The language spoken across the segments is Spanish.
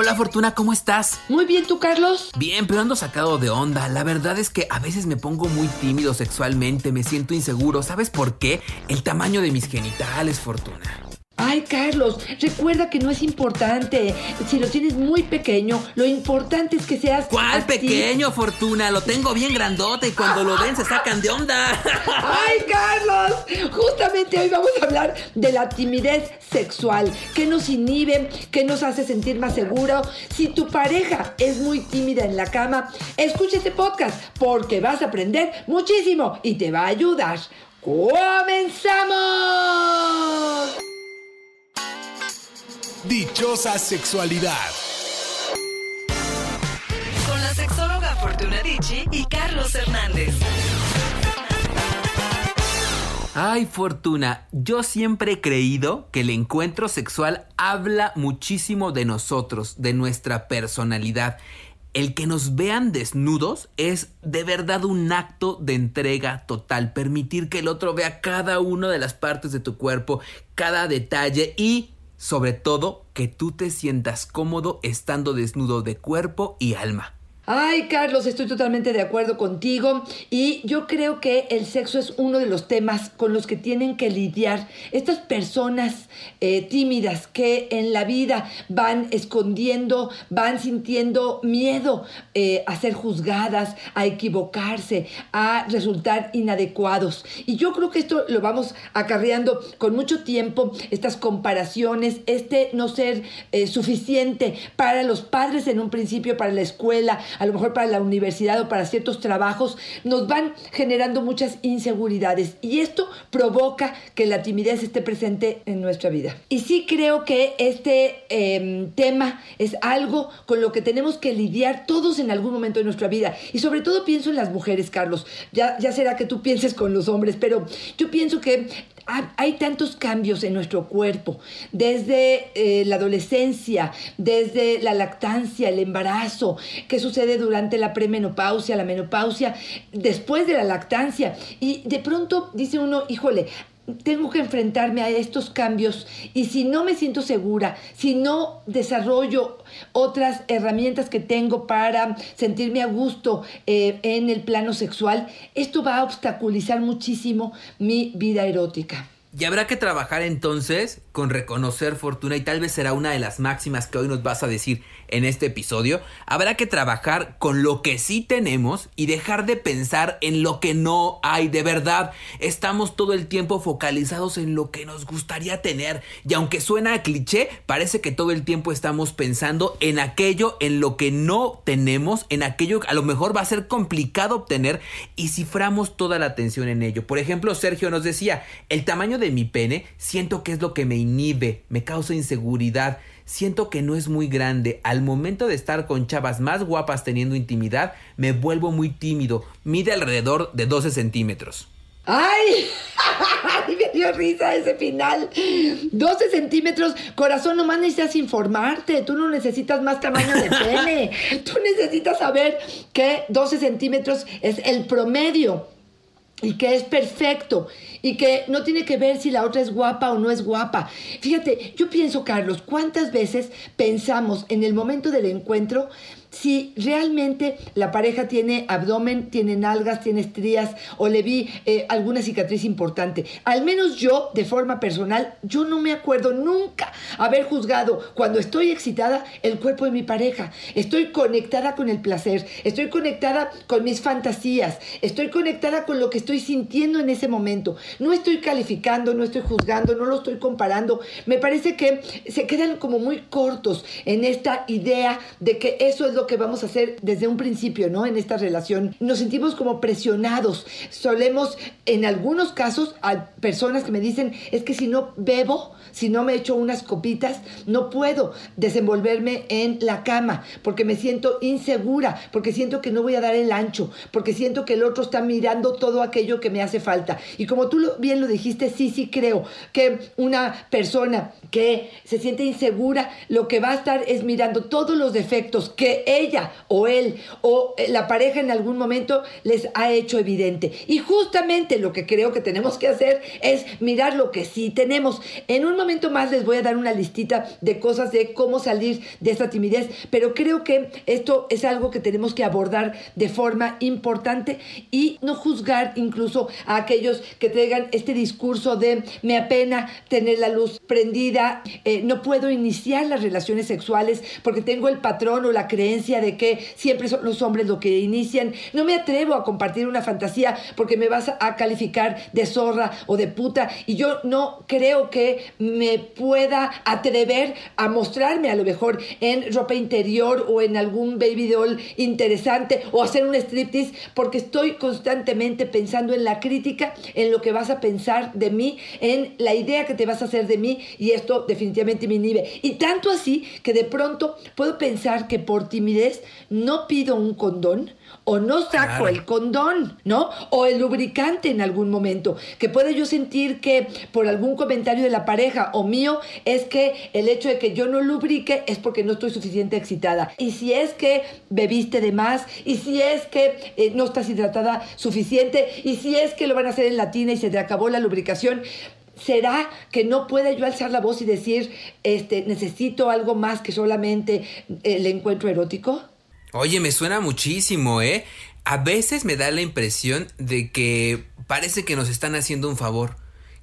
Hola Fortuna, ¿cómo estás? Muy bien, ¿tú Carlos? Bien, pero ando sacado de onda. La verdad es que a veces me pongo muy tímido sexualmente, me siento inseguro. ¿Sabes por qué? El tamaño de mis genitales, Fortuna. Ay, Carlos, recuerda que no es importante. Si lo tienes muy pequeño, lo importante es que seas. ¿Cuál pequeño, Fortuna? Lo tengo bien grandote y cuando lo ven se sacan de onda. ¡Ay, Carlos! Justamente hoy vamos a hablar de la timidez sexual. ¿Qué nos inhibe? ¿Qué nos hace sentir más seguro? Si tu pareja es muy tímida en la cama, escucha este podcast porque vas a aprender muchísimo y te va a ayudar. ¡Comenzamos! Dichosa sexualidad. Con la sexóloga Fortuna Dicci y Carlos Hernández. Ay, Fortuna, yo siempre he creído que el encuentro sexual habla muchísimo de nosotros, de nuestra personalidad. El que nos vean desnudos es de verdad un acto de entrega total. Permitir que el otro vea cada una de las partes de tu cuerpo, cada detalle y sobre todo que tú te sientas cómodo estando desnudo de cuerpo y alma. Ay, Carlos, estoy totalmente de acuerdo contigo y yo creo que el sexo es uno de los temas con los que tienen que lidiar estas personas eh, tímidas que en la vida van escondiendo, van sintiendo miedo eh, a ser juzgadas, a equivocarse, a resultar inadecuados. Y yo creo que esto lo vamos acarreando con mucho tiempo, estas comparaciones, este no ser eh, suficiente para los padres en un principio, para la escuela, a lo mejor para la universidad o para ciertos trabajos, nos van generando muchas inseguridades y esto provoca que la timidez esté presente en nuestra vida. Y sí creo que este em, tema es algo con lo que tenemos que lidiar todos en algún momento de nuestra vida y sobre todo pienso en las mujeres, Carlos. Ya, ya será que tú pienses con los hombres, pero yo pienso que hay tantos cambios en nuestro cuerpo, desde eh, la adolescencia, desde la lactancia, el embarazo, qué sucede durante la premenopausia, la menopausia, después de la lactancia. Y de pronto dice uno, híjole, tengo que enfrentarme a estos cambios y si no me siento segura, si no desarrollo otras herramientas que tengo para sentirme a gusto eh, en el plano sexual, esto va a obstaculizar muchísimo mi vida erótica. Y habrá que trabajar entonces con reconocer fortuna y tal vez será una de las máximas que hoy nos vas a decir en este episodio. Habrá que trabajar con lo que sí tenemos y dejar de pensar en lo que no hay de verdad. Estamos todo el tiempo focalizados en lo que nos gustaría tener y aunque suena a cliché, parece que todo el tiempo estamos pensando en aquello en lo que no tenemos, en aquello que a lo mejor va a ser complicado obtener y ciframos toda la atención en ello. Por ejemplo, Sergio nos decía, el tamaño de mi pene siento que es lo que me inhibe, me causa inseguridad, siento que no es muy grande. Al momento de estar con chavas más guapas teniendo intimidad, me vuelvo muy tímido. Mide alrededor de 12 centímetros. ¡Ay! me dio risa ese final. 12 centímetros. Corazón, nomás necesitas informarte. Tú no necesitas más tamaño de pene. Tú necesitas saber que 12 centímetros es el promedio y que es perfecto y que no tiene que ver si la otra es guapa o no es guapa. Fíjate, yo pienso, Carlos, ¿cuántas veces pensamos en el momento del encuentro si realmente la pareja tiene abdomen, tiene nalgas, tiene estrías o le vi eh, alguna cicatriz importante. Al menos yo, de forma personal, yo no me acuerdo nunca haber juzgado cuando estoy excitada el cuerpo de mi pareja. Estoy conectada con el placer, estoy conectada con mis fantasías, estoy conectada con lo que estoy sintiendo en ese momento. No estoy calificando, no estoy juzgando, no lo estoy comparando. Me parece que se quedan como muy cortos en esta idea de que eso es lo que vamos a hacer desde un principio, ¿no? En esta relación. Nos sentimos como presionados. Solemos, en algunos casos, a personas que me dicen, es que si no bebo, si no me echo unas copitas, no puedo desenvolverme en la cama, porque me siento insegura, porque siento que no voy a dar el ancho, porque siento que el otro está mirando todo aquello que me hace falta. Y como tú bien lo dijiste, sí, sí creo que una persona que se siente insegura, lo que va a estar es mirando todos los defectos que ella o él o la pareja en algún momento les ha hecho evidente. Y justamente lo que creo que tenemos que hacer es mirar lo que sí tenemos. En un momento más les voy a dar una listita de cosas de cómo salir de esta timidez, pero creo que esto es algo que tenemos que abordar de forma importante y no juzgar incluso a aquellos que traigan este discurso de me apena tener la luz prendida, eh, no puedo iniciar las relaciones sexuales porque tengo el patrón o la creencia de que siempre son los hombres los que inician, no me atrevo a compartir una fantasía porque me vas a calificar de zorra o de puta y yo no creo que me pueda atrever a mostrarme a lo mejor en ropa interior o en algún baby doll interesante o hacer un striptease porque estoy constantemente pensando en la crítica, en lo que vas a pensar de mí, en la idea que te vas a hacer de mí y esto definitivamente me inhibe. Y tanto así que de pronto puedo pensar que por timidez no pido un condón o no saco el condón, ¿no? O el lubricante en algún momento, que puede yo sentir que por algún comentario de la pareja o mío es que el hecho de que yo no lubrique es porque no estoy suficiente excitada. Y si es que bebiste de más, y si es que eh, no estás hidratada suficiente, y si es que lo van a hacer en la tina y se te acabó la lubricación, ¿Será que no pueda yo alzar la voz y decir, este, necesito algo más que solamente el encuentro erótico? Oye, me suena muchísimo, ¿eh? A veces me da la impresión de que parece que nos están haciendo un favor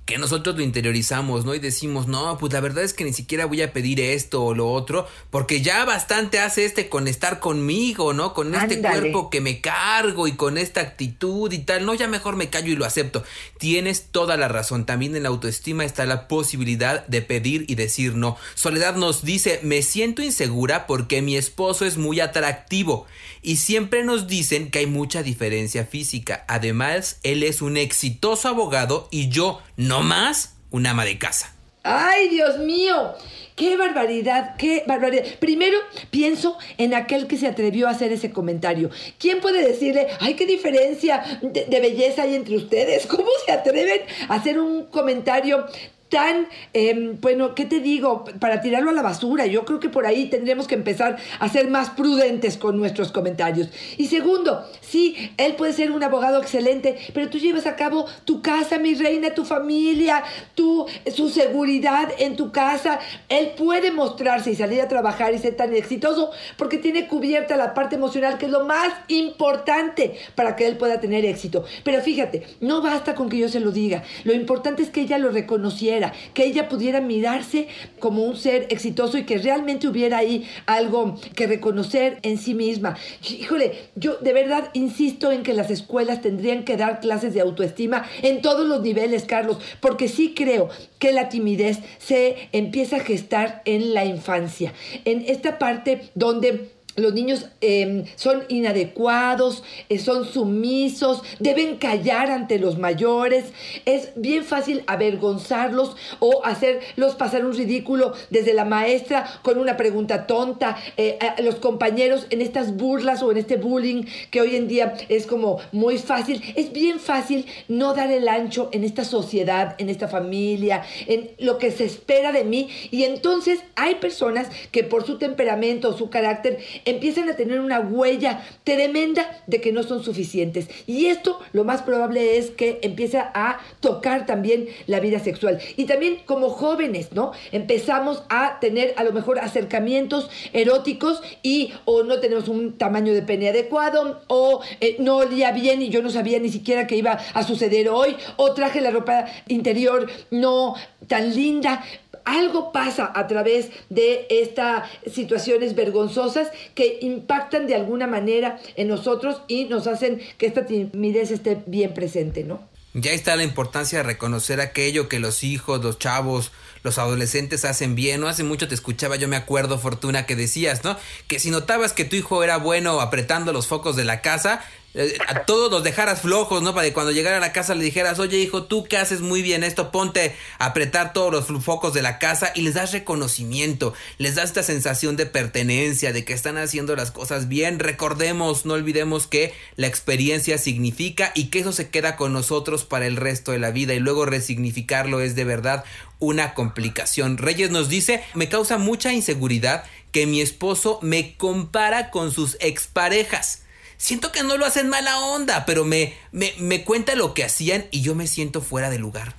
que nosotros lo interiorizamos, ¿no? Y decimos, no, pues la verdad es que ni siquiera voy a pedir esto o lo otro, porque ya bastante hace este con estar conmigo, ¿no? Con este cuerpo que me cargo y con esta actitud y tal, no, ya mejor me callo y lo acepto. Tienes toda la razón, también en la autoestima está la posibilidad de pedir y decir no. Soledad nos dice, me siento insegura porque mi esposo es muy atractivo y siempre nos dicen que hay mucha diferencia física. Además, él es un exitoso abogado y yo, no más, un ama de casa. ¡Ay, Dios mío! ¡Qué barbaridad! ¡Qué barbaridad! Primero pienso en aquel que se atrevió a hacer ese comentario. ¿Quién puede decirle, ay, qué diferencia de, de, belleza hay entre ustedes? ¿Cómo se atreven a hacer un comentario tan, em, bueno, ¿qué te digo? Para tirarlo a la basura. Yo creo que por ahí tendremos que empezar a ser más prudentes con nuestros comentarios. Y segundo, sí, él puede ser un abogado excelente, pero tú llevas a cabo tu casa, mi reina, tu familia, tu, su seguridad en tu casa. Él puede mostrarse y salir a trabajar y ser tan exitoso porque tiene cubierta la parte emocional, que es lo más importante para que él pueda tener éxito. Pero fíjate, no basta con que yo se lo diga. Lo importante es que ella lo reconociera que ella pudiera mirarse como un ser exitoso y que realmente hubiera ahí algo que reconocer en sí misma. Híjole, yo de verdad insisto en que las escuelas tendrían que dar clases de autoestima en todos los niveles, Carlos, porque sí creo que la timidez se empieza a gestar en la infancia, en esta parte donde los niños em, son inadecuados, eh, son sumisos, deben callar ante los mayores. Es bien fácil avergonzarlos o hacerlos pasar un ridículo desde la maestra con una pregunta tonta. Eh, a los compañeros en estas burlas o en este bullying que hoy en día es como muy fácil. Es bien fácil no dar el ancho en esta sociedad, en esta familia, en lo que se espera de mí. Y entonces hay personas que por su temperamento o su carácter empiezan a tener una huella tremenda de que no son suficientes. Y esto lo más probable es que empiece a tocar también la vida sexual. Y también como jóvenes, ¿no? Empezamos a tener a lo mejor acercamientos eróticos y o no tenemos un tamaño de pene adecuado o eh, no olía bien y yo no sabía ni siquiera que iba a suceder hoy o traje la ropa interior no tan linda algo pasa a través de estas situaciones vergonzosas que impactan de alguna manera en nosotros y nos hacen que esta timidez esté bien presente, ¿no? Ya está la importancia de reconocer aquello que los hijos, los chavos, los adolescentes hacen bien. No hace mucho te escuchaba, yo me acuerdo, Fortuna, que decías, ¿no? Que si notabas que tu hijo era bueno apretando los focos de la casa, eh, a todos los dejaras flojos, ¿no? Para que cuando llegara a la casa le dijeras, oye hijo, tú que haces muy bien esto, ponte a apretar todos los focos de la casa y les das reconocimiento, les das esta sensación de pertenencia, de que están haciendo las cosas bien. Recordemos, no olvidemos que la experiencia significa y que eso se queda con nosotros para el resto de la vida y luego resignificarlo es de verdad una complicación. Reyes nos dice, me causa mucha inseguridad que mi esposo me compara con sus exparejas siento que no lo hacen mala onda, pero me, me, me cuenta lo que hacían y yo me siento fuera de lugar.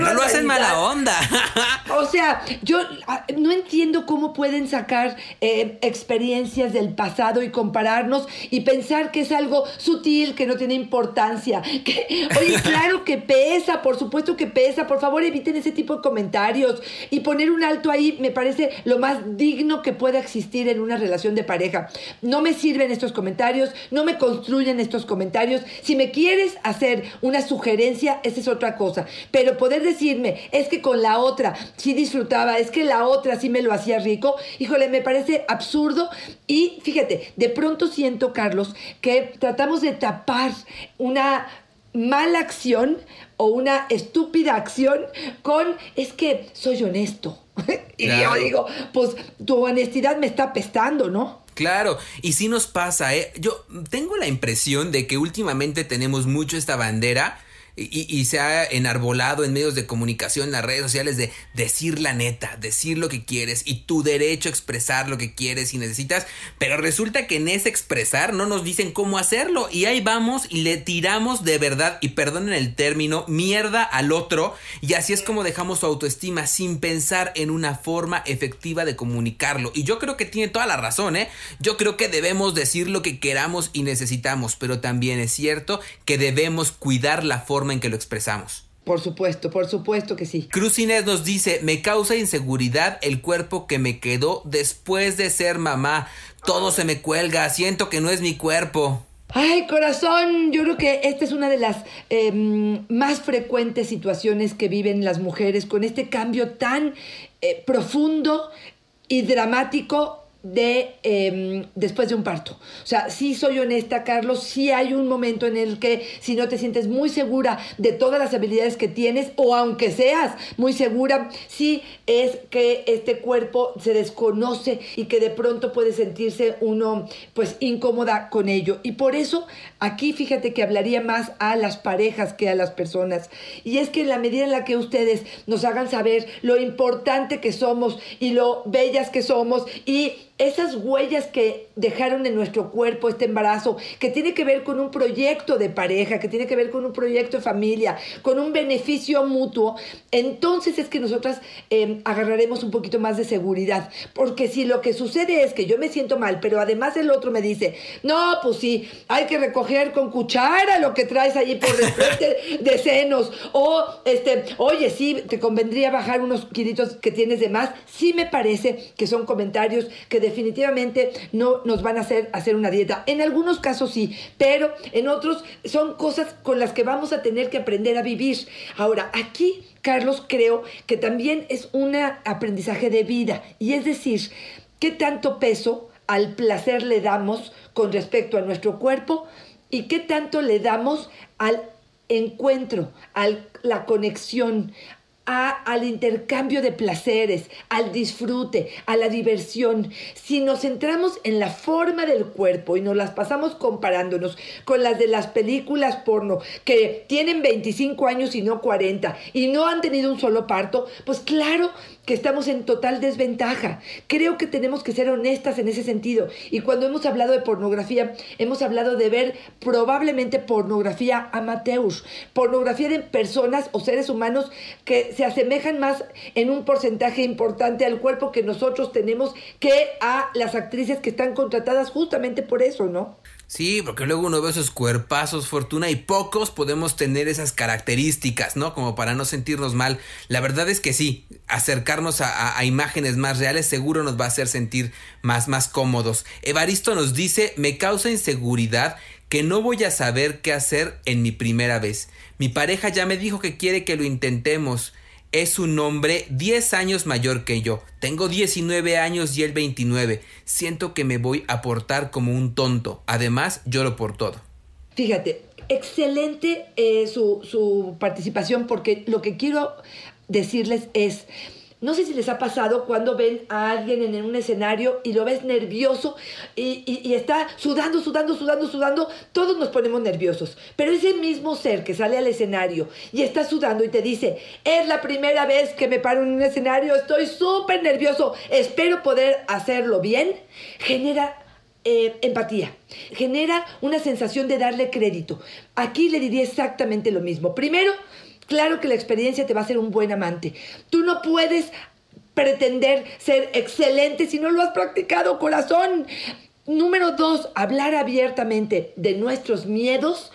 No lo hacen mala onda. o sea, yo ah, no entiendo cómo pueden sacar eh, experiencias del pasado y compararnos y pensar que es algo sutil, que no tiene importancia. Que, oye, claro que pesa, por supuesto que pesa. Por favor, eviten ese tipo de comentarios y poner un alto ahí me parece lo más digno que pueda existir en una relación de pareja. No me sirven estos comentarios, no me construyen estos comentarios. Si me quieres hacer una sugerencia, esa es otra cosa. Pero poder decirme, es que con la otra sí disfrutaba, es que la otra sí me lo hacía rico, híjole, me parece absurdo. Y fíjate, de pronto siento, Carlos, que tratamos de tapar una mala acción o una estúpida acción con, es que soy honesto. y yo digo, pues tu honestidad me está apestando, ¿no? Claro, y sí nos pasa, ¿eh? Yo tengo la impresión de que últimamente tenemos mucho esta bandera y, se ha enarbolado en medios de comunicación, en las redes sociales, de decir la neta, decir lo que quieres y tu derecho a expresar lo que quieres y necesitas, pero resulta que en ese expresar no nos dicen cómo hacerlo y ahí vamos y le tiramos de verdad, y perdonen el término, mierda al otro y así es como dejamos su autoestima sin pensar en una forma efectiva de comunicarlo. Y yo creo que tiene toda la razón, ¿eh? Yo creo que debemos decir lo que queramos y necesitamos, pero también es cierto que debemos cuidar la forma en que lo expresamos. Por supuesto, por supuesto que sí. Cruz Inés nos dice, me causa inseguridad el cuerpo que me quedó después de ser mamá. Todo se me cuelga, siento que no es mi cuerpo. Ay, corazón, yo creo que esta es una de las em, más frecuentes situaciones que viven las mujeres con este cambio tan eh, profundo y dramático de em, después de un parto. O sea, sí soy honesta, Carlos, sí hay un momento en el que si no te sientes muy segura de todas las habilidades que tienes, o aunque seas muy segura, sí es que este cuerpo se desconoce y que de pronto puede sentirse uno pues incómoda con ello. Y por eso aquí fíjate que hablaría más a las parejas que a las personas. Y es que en la medida en la que ustedes nos hagan saber lo importante que somos y lo bellas que somos y esas huellas que dejaron en nuestro cuerpo este embarazo, que tiene que ver con un proyecto de pareja, que tiene que ver con un proyecto de familia, con un beneficio mutuo, entonces es que nosotras em, agarraremos un poquito más de seguridad. Porque si lo que sucede es que yo me siento mal, pero además el otro me dice, no, pues sí, hay que recoger con cuchara lo que traes allí por frente de senos, o este, oye, sí, te convendría bajar unos kilitos que tienes de más, sí me parece que son comentarios que definitivamente no nos van a hacer hacer una dieta. En algunos casos sí, pero en otros son cosas con las que vamos a tener que aprender a vivir. Ahora, aquí, Carlos, creo que también es un aprendizaje de vida. Y es decir, ¿qué tanto peso al placer le damos con respecto a nuestro cuerpo? ¿Y qué tanto le damos al encuentro, a la conexión, al intercambio de placeres, al disfrute, a la diversión. Si nos centramos en la forma del cuerpo y nos las pasamos comparándonos con las de las películas porno que tienen 25 años y no 40 y no han tenido un solo parto, pues claro que estamos en total desventaja. Creo que tenemos que ser honestas en ese sentido. Y cuando hemos hablado de pornografía, hemos hablado de ver probablemente pornografía amateur, pornografía de personas o seres humanos que se asemejan más en un porcentaje importante al cuerpo que nosotros tenemos que a las actrices que están contratadas justamente por eso, ¿no? Sí, porque luego uno ve esos cuerpazos, fortuna, y pocos podemos tener esas características, ¿no? Como para no sentirnos mal. La verdad es que sí, acercarnos a, imágenes más reales seguro nos va a hacer sentir más, más cómodos. Evaristo nos dice, me causa inseguridad que no voy a saber qué hacer en mi primera vez. Mi pareja ya me dijo que quiere que lo intentemos. Es un hombre 10 años mayor que yo. Tengo 19 años y él 29. Siento que me voy a portar como un tonto. Además, lloro por todo. Fíjate, excelente eh, su, su participación porque lo que quiero decirles es, no sé si les ha pasado cuando ven a alguien en un escenario y lo ves nervioso y, está sudando, sudando, sudando, sudando. Todos nos ponemos nerviosos. Pero ese mismo ser que sale al escenario y está sudando y te dice, es la primera vez que me paro en un escenario, estoy súper nervioso, espero poder hacerlo bien, genera eh, empatía, genera una sensación de darle crédito. Aquí le diría exactamente lo mismo. Primero, claro que la experiencia te va a hacer un buen amante. Tú no puedes pretender ser excelente si no lo has practicado, corazón. Número dos, hablar abiertamente de nuestros miedos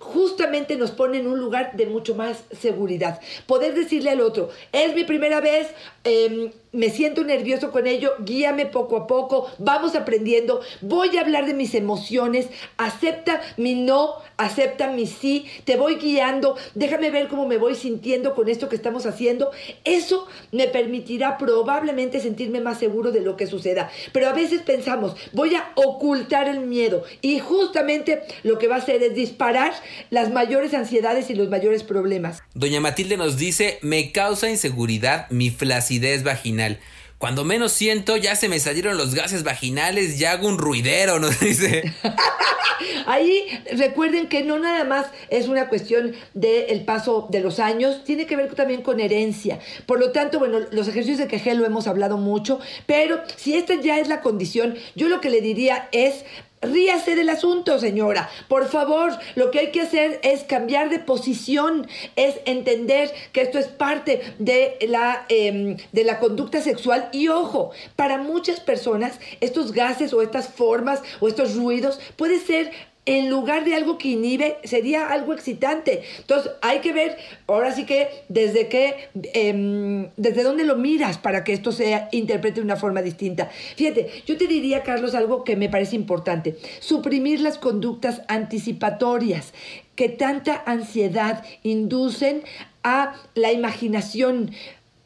justamente nos pone en un lugar de mucho más seguridad. Poder decirle al otro, es mi primera vez, eh, me siento nervioso con ello, guíame poco a poco, vamos aprendiendo, voy a hablar de mis emociones, acepta mi no, acepta mi sí, te voy guiando, déjame ver cómo me voy sintiendo con esto que estamos haciendo. Eso me permitirá probablemente sentirme más seguro de lo que suceda. Pero a veces pensamos, voy a ocultar el miedo y justamente lo que va a hacer es disparar las mayores ansiedades y los mayores problemas. Doña Matilde nos dice, me causa inseguridad mi flacidez vaginal. Cuando menos siento, ya se me salieron los gases vaginales, ya hago un ruidero, nos dice. Ahí recuerden que no nada más es una cuestión del paso de los años, tiene que ver también con herencia. Por lo tanto, bueno, los ejercicios de quejel lo hemos hablado mucho, pero si esta ya es la condición, yo lo que le diría es Ríase del asunto, señora. Por favor, lo que hay que hacer es cambiar de posición, es entender que esto es parte de la, eh, de la conducta sexual. Y ojo, para muchas personas, estos gases o estas formas o estos ruidos puede ser en lugar de algo que inhibe, sería algo excitante. Entonces, hay que ver, ahora sí que, desde qué, em, desde dónde lo miras para que esto se interprete de una forma distinta. Fíjate, yo te diría, Carlos, algo que me parece importante. Suprimir las conductas anticipatorias que tanta ansiedad inducen a la imaginación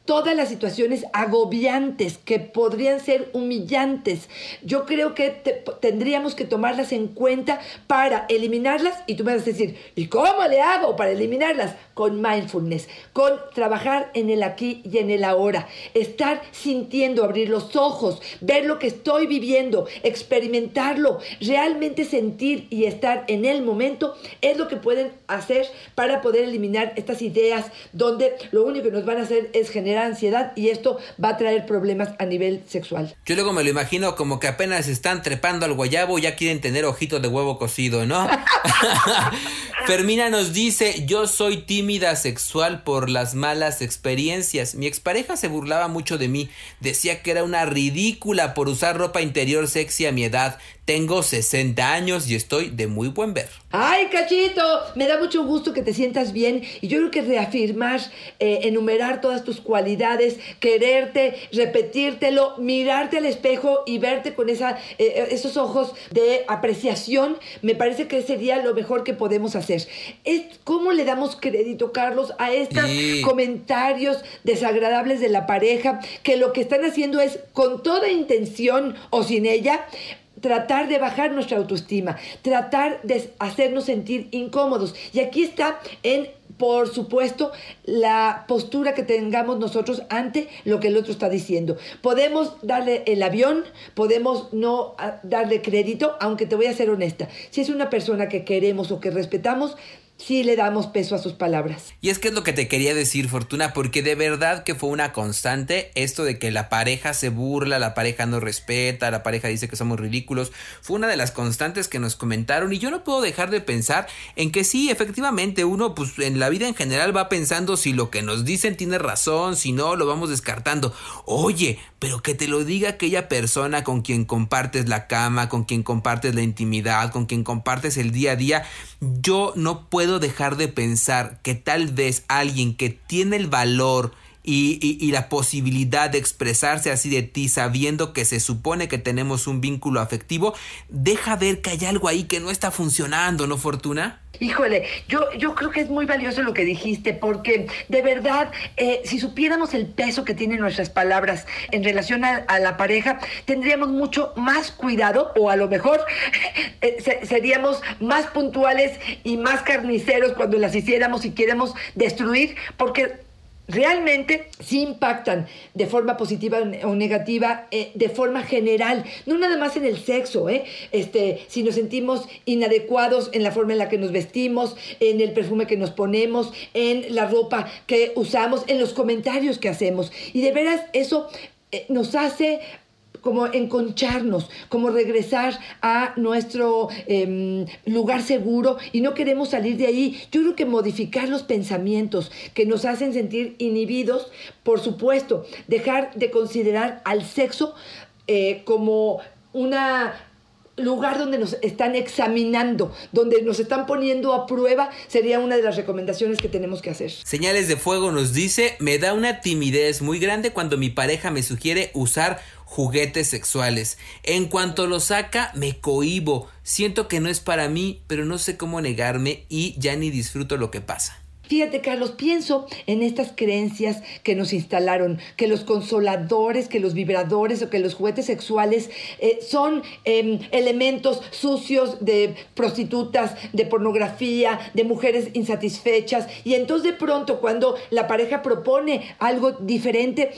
todas las situaciones agobiantes que podrían ser humillantes. Yo creo que te- tendríamos que tomarlas en cuenta para eliminarlas y tú me vas a decir, ¿y cómo le hago para eliminarlas? Con mindfulness, con trabajar en el aquí y en el ahora, estar sintiendo, abrir los ojos, ver lo que estoy viviendo, experimentarlo, realmente sentir y estar en el momento es lo que pueden hacer para poder eliminar estas ideas donde lo único que nos van a hacer es generar ansiedad y esto va a traer problemas a nivel sexual. Yo luego me lo imagino como que apenas están trepando al guayabo y ya quieren tener ojitos de huevo cocido, ¿no? Fermina nos dice, yo soy tímida sexual por las malas experiencias. Mi expareja se burlaba mucho de mí, decía que era una ridícula por usar ropa interior sexy a mi edad. Tengo 60 años y estoy de muy buen ver. ¡Ay, cachito! Me da mucho gusto que te sientas bien y yo creo que reafirmar, eh, enumerar todas tus cualidades, quererte, repetírtelo, mirarte al espejo y verte con esa, eh, esos ojos de apreciación, me parece que sería lo mejor que podemos hacer. Es, ¿Cómo le damos crédito, Carlos, a estos Sí. comentarios desagradables de la pareja que lo que están haciendo es con toda intención o sin ella tratar de bajar nuestra autoestima, tratar de hacernos sentir incómodos. Y aquí está en por supuesto, la postura que tengamos nosotros ante lo que el otro está diciendo. Podemos darle el avión, podemos no ah, darle crédito, aunque te voy a ser honesta. Si es una persona que queremos o que respetamos, sí le damos peso a sus palabras. Y es que es lo que te quería decir, Fortuna, porque de verdad que fue una constante esto de que la pareja se burla, la pareja no respeta, la pareja dice que somos ridículos. Fue una de las constantes que nos comentaron y yo no puedo dejar de pensar en que sí, efectivamente, uno pues en la vida en general va pensando si lo que nos dicen tiene razón, si no, lo vamos descartando. Oye, pero que te lo diga aquella persona con quien compartes la cama, con quien compartes la intimidad, con quien compartes el día a día, yo no puedo dejar de pensar que tal vez alguien que tiene el valor y, y, la posibilidad de expresarse así de ti sabiendo que se supone que tenemos un vínculo afectivo, deja ver que hay algo ahí que no está funcionando, ¿no, Fortuna? Híjole, yo, yo creo que es muy valioso lo que dijiste, porque de verdad, eh, si supiéramos el peso que tienen nuestras palabras en relación a, la pareja, tendríamos mucho más cuidado, o a lo mejor eh, seríamos más puntuales y más carniceros cuando las hiciéramos y queremos destruir, porque realmente sí impactan de forma positiva o negativa, eh, de forma general, no nada más en el sexo, ¿eh? este, si nos sentimos inadecuados en la forma en la que nos vestimos, en el perfume que nos ponemos, en la ropa que usamos, en los comentarios que hacemos. Y de veras eso eh, nos hace como enconcharnos, como regresar a nuestro em, lugar seguro y no queremos salir de ahí. Yo creo que modificar los pensamientos que nos hacen sentir inhibidos, por supuesto, dejar de considerar al sexo eh, como una lugar donde nos están examinando, donde nos están poniendo a prueba, sería una de las recomendaciones que tenemos que hacer. Señales de Fuego nos dice, me da una timidez muy grande cuando mi pareja me sugiere usar juguetes sexuales. En cuanto lo saca, me cohibo. Siento que no es para mí, pero no sé cómo negarme y ya ni disfruto lo que pasa. Fíjate, Carlos, pienso en estas creencias que nos instalaron, que los consoladores, que los vibradores o que los juguetes sexuales eh, son em, elementos sucios de prostitutas, de pornografía, de mujeres insatisfechas. Y entonces de pronto cuando la pareja propone algo diferente,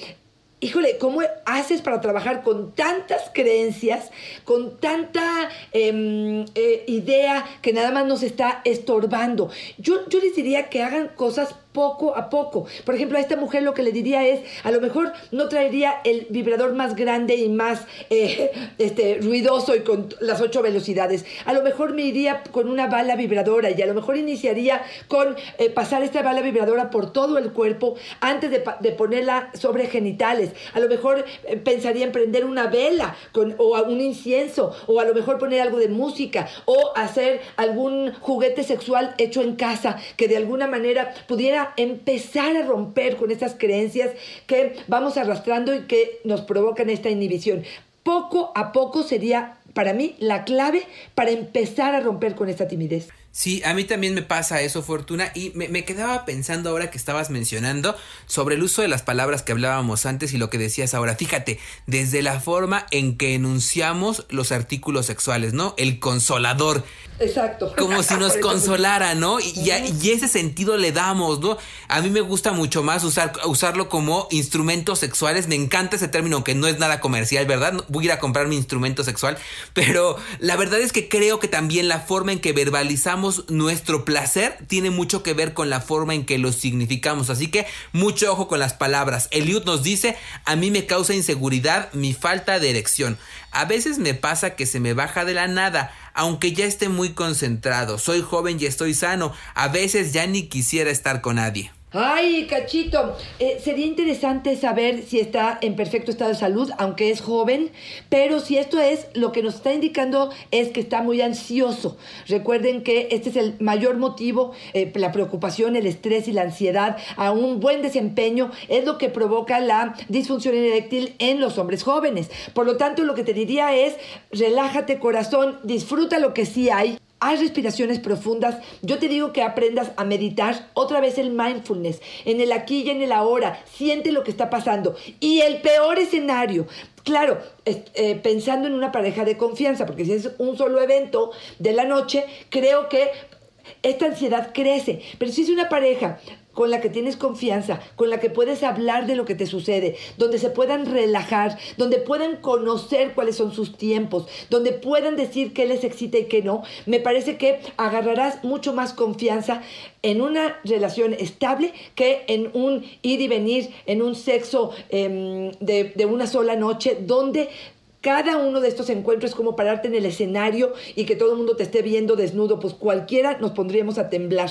híjole, ¿cómo haces para trabajar con tantas creencias, con tanta em, eh, idea que nada más nos está estorbando? Yo, yo les diría que hagan cosas poco a poco. Por ejemplo, a esta mujer lo que le diría es, a lo mejor no traería el vibrador más grande y más eh, este, ruidoso y con las ocho velocidades. A lo mejor me iría con una bala vibradora y a lo mejor iniciaría con eh, pasar esta bala vibradora por todo el cuerpo antes de, ponerla sobre genitales. A lo mejor eh, pensaría en prender una vela con, o un incienso o a lo mejor poner algo de música o hacer algún juguete sexual hecho en casa que de alguna manera pudiera empezar a romper con estas creencias que vamos arrastrando y que nos provocan esta inhibición. Poco a poco sería para mí la clave para empezar a romper con esta timidez. Sí, a mí también me pasa eso, Fortuna, y me, quedaba pensando ahora que estabas mencionando sobre el uso de las palabras que hablábamos antes y lo que decías ahora. Fíjate, desde la forma en que enunciamos los artículos sexuales, ¿no? El consolador. Exacto. Como si nos consolara, ¿no? Y, y, ese sentido le damos, ¿no? A mí me gusta mucho más usar, usarlo como instrumentos sexuales. Me encanta ese término, que no es nada comercial, ¿verdad? Voy a ir a comprar mi instrumento sexual, pero la verdad es que creo que también la forma en que verbalizamos nuestro placer tiene mucho que ver con la forma en que lo significamos. Así que mucho ojo con las palabras. Eliud nos dice, a mí me causa inseguridad mi falta de erección. A veces me pasa que se me baja de la nada, aunque ya esté muy concentrado. Soy joven y estoy sano. A veces ya ni quisiera estar con nadie. Ay, cachito, eh, sería interesante saber si está en perfecto estado de salud, aunque es joven, pero si esto es, lo que nos está indicando es que está muy ansioso. Recuerden que este es el mayor motivo, eh, la preocupación, el estrés y la ansiedad a un buen desempeño es lo que provoca la disfunción eréctil en los hombres jóvenes. Por lo tanto, lo que te diría es, relájate corazón, disfruta lo que sí hay Haz respiraciones profundas. Yo te digo que aprendas a meditar otra vez el mindfulness, en el aquí y en el ahora. Siente lo que está pasando. Y el peor escenario, claro, eh, pensando en una pareja de confianza, porque si es un solo evento de la noche, creo que esta ansiedad crece. Pero si es una pareja con la que tienes confianza, con la que puedes hablar de lo que te sucede, donde se puedan relajar, donde puedan conocer cuáles son sus tiempos, donde puedan decir qué les excita y qué no, me parece que agarrarás mucho más confianza en una relación estable que en un ir y venir, en un sexo em, de, de una sola noche, donde cada uno de estos encuentros es como pararte en el escenario y que todo el mundo te esté viendo desnudo, pues cualquiera nos pondríamos a temblar.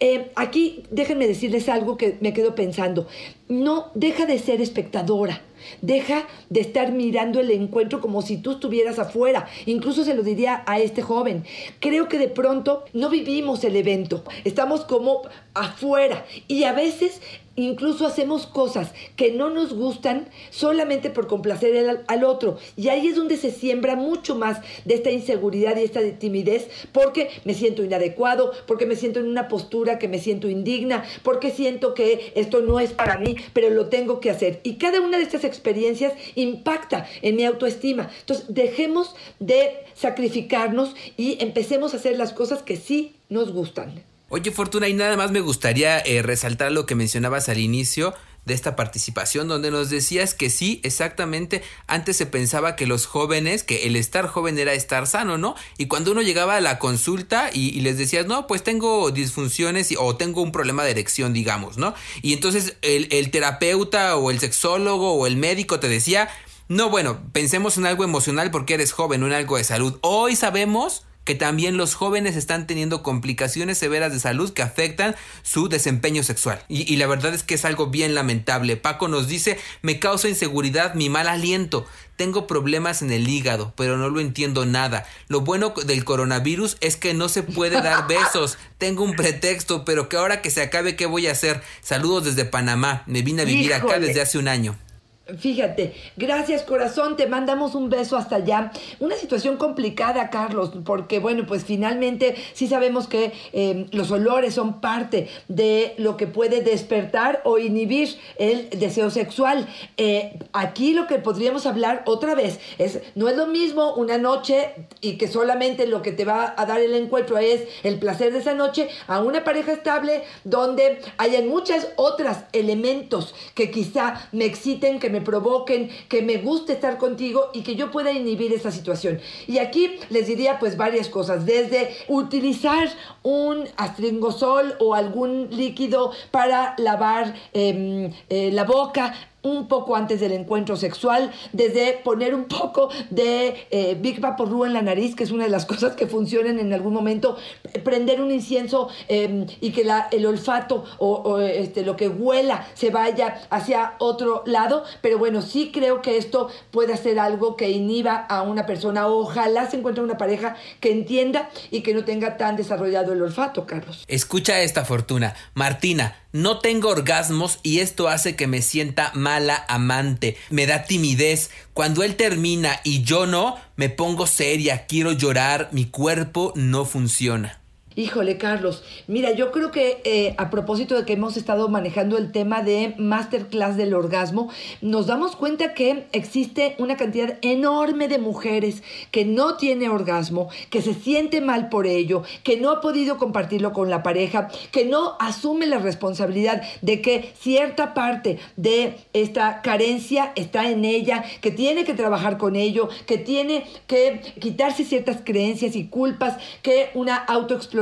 Eh, aquí déjenme decirles algo que me quedo pensando. no deja de ser espectadora. Deja de estar mirando el encuentro como si tú estuvieras afuera. Incluso se lo diría a este joven. Creo que de pronto no vivimos el evento. Estamos como afuera. Y a veces Incluso hacemos cosas que no nos gustan solamente por complacer al, otro. Y ahí es donde se siembra mucho más de esta inseguridad y esta timidez porque me siento inadecuado, porque me siento en una postura que me siento indigna, porque siento que esto no es para mí, pero lo tengo que hacer. Y cada una de estas experiencias impacta en mi autoestima. Entonces, dejemos de sacrificarnos y empecemos a hacer las cosas que sí nos gustan. Oye, Fortuna, y nada más me gustaría eh, resaltar lo que mencionabas al inicio de esta participación, donde nos decías que sí, exactamente, antes se pensaba que los jóvenes, que el estar joven era estar sano, ¿no? Y cuando uno llegaba a la consulta y, les decías, no, pues tengo disfunciones o tengo un problema de erección, digamos, ¿no? Y entonces el, el terapeuta o el sexólogo o el médico te decía, no, bueno, pensemos en algo emocional porque eres joven, en algo de salud. Hoy sabemos que también los jóvenes están teniendo complicaciones severas de salud que afectan su desempeño sexual. Y, la verdad es que es algo bien lamentable. Paco nos dice, me causa inseguridad mi mal aliento. Tengo problemas en el hígado, pero no lo entiendo nada. Lo bueno del coronavirus es que no se puede dar besos. Tengo un pretexto, pero que ahora que se acabe, ¿qué voy a hacer? Saludos desde Panamá. Me vine a vivir acá desde hace un año. Fíjate, gracias corazón, te mandamos un beso hasta allá. Una situación complicada, Carlos, porque bueno, pues finalmente sí sabemos que em, los olores son parte de lo que puede despertar o inhibir el deseo sexual. Eh, aquí lo que podríamos hablar otra vez es, no es lo mismo una noche y que solamente lo que te va a dar el encuentro es el placer de esa noche, a una pareja estable donde hayan muchos otros elementos que quizá me exciten, que me provoquen, que me guste estar contigo y que yo pueda inhibir esa situación. Y aquí les diría pues varias cosas, desde utilizar un astringosol o algún líquido para lavar em, eh, la boca, un poco antes del encuentro sexual, desde poner un poco de eh, Big Vaporru en la nariz, que es una de las cosas que funcionan en algún momento, prender un incienso em, y que el olfato o, este, lo que huela se vaya hacia otro lado, pero bueno, sí creo que esto puede ser algo que inhiba a una persona, ojalá se encuentre una pareja que entienda y que no tenga tan desarrollado el olfato, Carlos. Escucha esta fortuna, Martina, no tengo orgasmos y esto hace que me sienta mala amante. Me da timidez. Cuando él termina y yo no, me pongo seria, quiero llorar, mi cuerpo no funciona. Híjole, Carlos, mira, yo creo que eh, a propósito de que hemos estado manejando el tema de masterclass del orgasmo, nos damos cuenta que existe una cantidad enorme de mujeres que no tiene orgasmo, que se siente mal por ello, que no ha podido compartirlo con la pareja, que no asume la responsabilidad de que cierta parte de esta carencia está en ella, que tiene que trabajar con ello, que tiene que quitarse ciertas creencias y culpas, que una autoexploración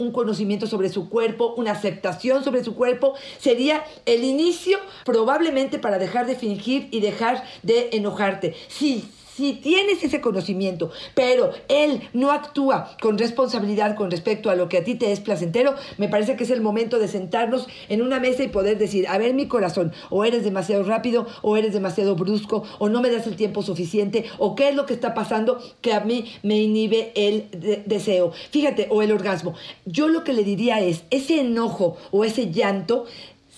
un conocimiento sobre su cuerpo, una aceptación sobre su cuerpo, sería el inicio probablemente para dejar de fingir y dejar de enojarte. Sí, si tienes ese conocimiento, pero él no actúa con responsabilidad con respecto a lo que a ti te es placentero, me parece que es el momento de sentarnos en una mesa y poder decir, a ver mi corazón, o eres demasiado rápido, o eres demasiado brusco, o no me das el tiempo suficiente, o qué es lo que está pasando que a mí me inhibe el deseo. Fíjate, o el orgasmo. Yo lo que le diría es, ese enojo o ese llanto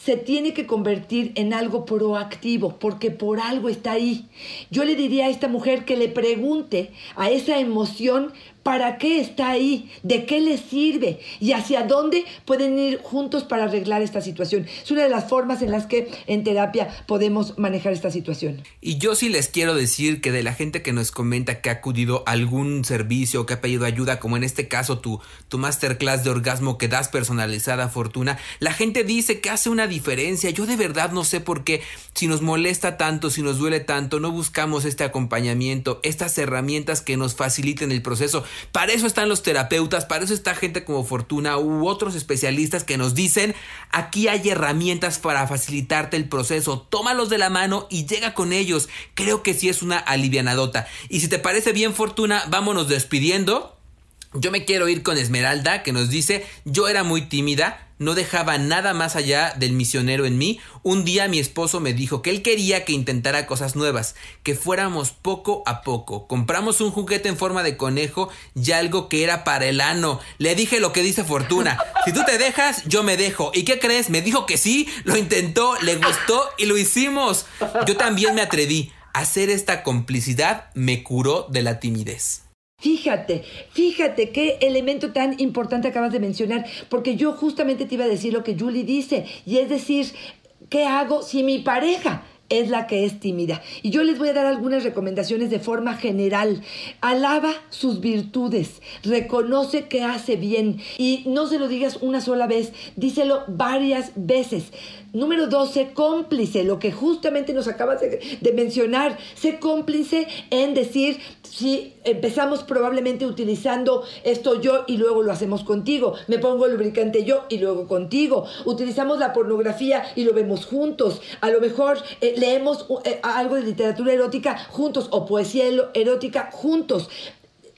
se tiene que convertir en algo proactivo, porque por algo está ahí. Yo le diría a esta mujer que le pregunte a esa emoción ¿Para qué está ahí? ¿De qué le sirve? ¿Y hacia dónde pueden ir juntos para arreglar esta situación? Es una de las formas en las que en terapia podemos manejar esta situación. Y yo sí les quiero decir que de la gente que nos comenta que ha acudido a algún servicio, que ha pedido ayuda, como en este caso tu, tu masterclass de orgasmo que das personalizada, Fortuna, la gente dice que hace una diferencia. Yo de verdad no sé por qué, si nos molesta tanto, si nos duele tanto, no buscamos este acompañamiento, estas herramientas que nos faciliten el proceso. Para eso están los terapeutas, para eso está gente como Fortuna u otros especialistas que nos dicen, aquí hay herramientas para facilitarte el proceso, tómalos de la mano y llega con ellos. Creo que sí es una alivianadota. Y si te parece bien Fortuna, vámonos despidiendo. Yo me quiero ir con Esmeralda, que nos dice, yo era muy tímida, no dejaba nada más allá del misionero en mí. Un día mi esposo me dijo que él quería que intentara cosas nuevas, que fuéramos poco a poco. Compramos un juguete en forma de conejo y algo que era para el ano. Le dije lo que dice Fortuna. Si tú te dejas, yo me dejo. ¿Y qué crees? Me dijo que sí, lo intentó, le gustó y lo hicimos. Yo también me atreví. Hacer esta complicidad me curó de la timidez. Fíjate, fíjate qué elemento tan importante acabas de mencionar, porque yo justamente te iba a decir lo que Julie dice, y es decir, ¿qué hago si mi pareja es la que es tímida. Y yo les voy a dar algunas recomendaciones de forma general. Alaba sus virtudes, reconoce que hace bien y no se lo digas una sola vez, díselo varias veces. Número dos, sé cómplice, lo que justamente nos acabas de, mencionar. Sé cómplice en decir, si empezamos probablemente utilizando esto yo y luego lo hacemos contigo. Me pongo lubricante yo y luego contigo. Utilizamos la pornografía y lo vemos juntos. A lo mejor eh, leemos eh, algo de literatura erótica juntos o poesía erótica juntos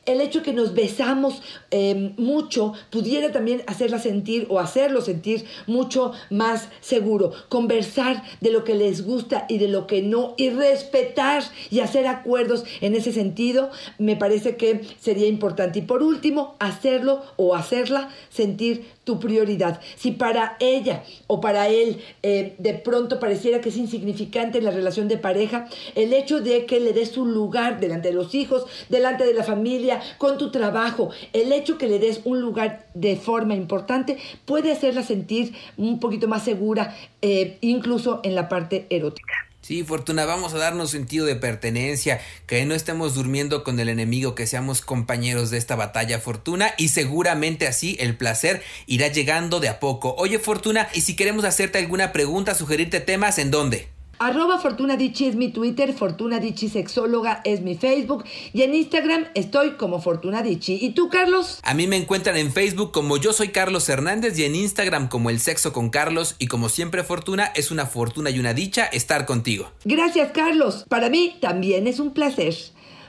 el hecho que nos besamos eh, mucho pudiera también hacerla sentir o hacerlo sentir mucho más seguro. Conversar de lo que les gusta y de lo que no y respetar y hacer acuerdos en ese sentido me parece que sería importante. Y por último, hacerlo o hacerla sentir tu prioridad. Si para ella o para él eh, de pronto pareciera que es insignificante en la relación de pareja, el hecho de que le des su lugar delante de los hijos, delante de la familia, con tu trabajo, el hecho que le des un lugar de forma importante puede hacerla sentir un poquito más segura, eh, incluso en la parte erótica. Sí, Fortuna, vamos a darnos sentido de pertenencia, que no estemos durmiendo con el enemigo, que seamos compañeros de esta batalla, Fortuna, y seguramente así el placer irá llegando de a poco. Oye, Fortuna, y si queremos hacerte alguna pregunta, sugerirte temas, ¿en dónde? Arroba Fortuna es mi Twitter, Fortuna Sexóloga es mi Facebook y en Instagram estoy como Fortuna ¿Y tú, Carlos? A mí me encuentran en Facebook como yo soy Carlos Hernández y en Instagram como El Sexo con Carlos y como siempre Fortuna es una fortuna y una dicha estar contigo. Gracias, Carlos. Para mí también es un placer.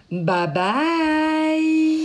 Bye bye.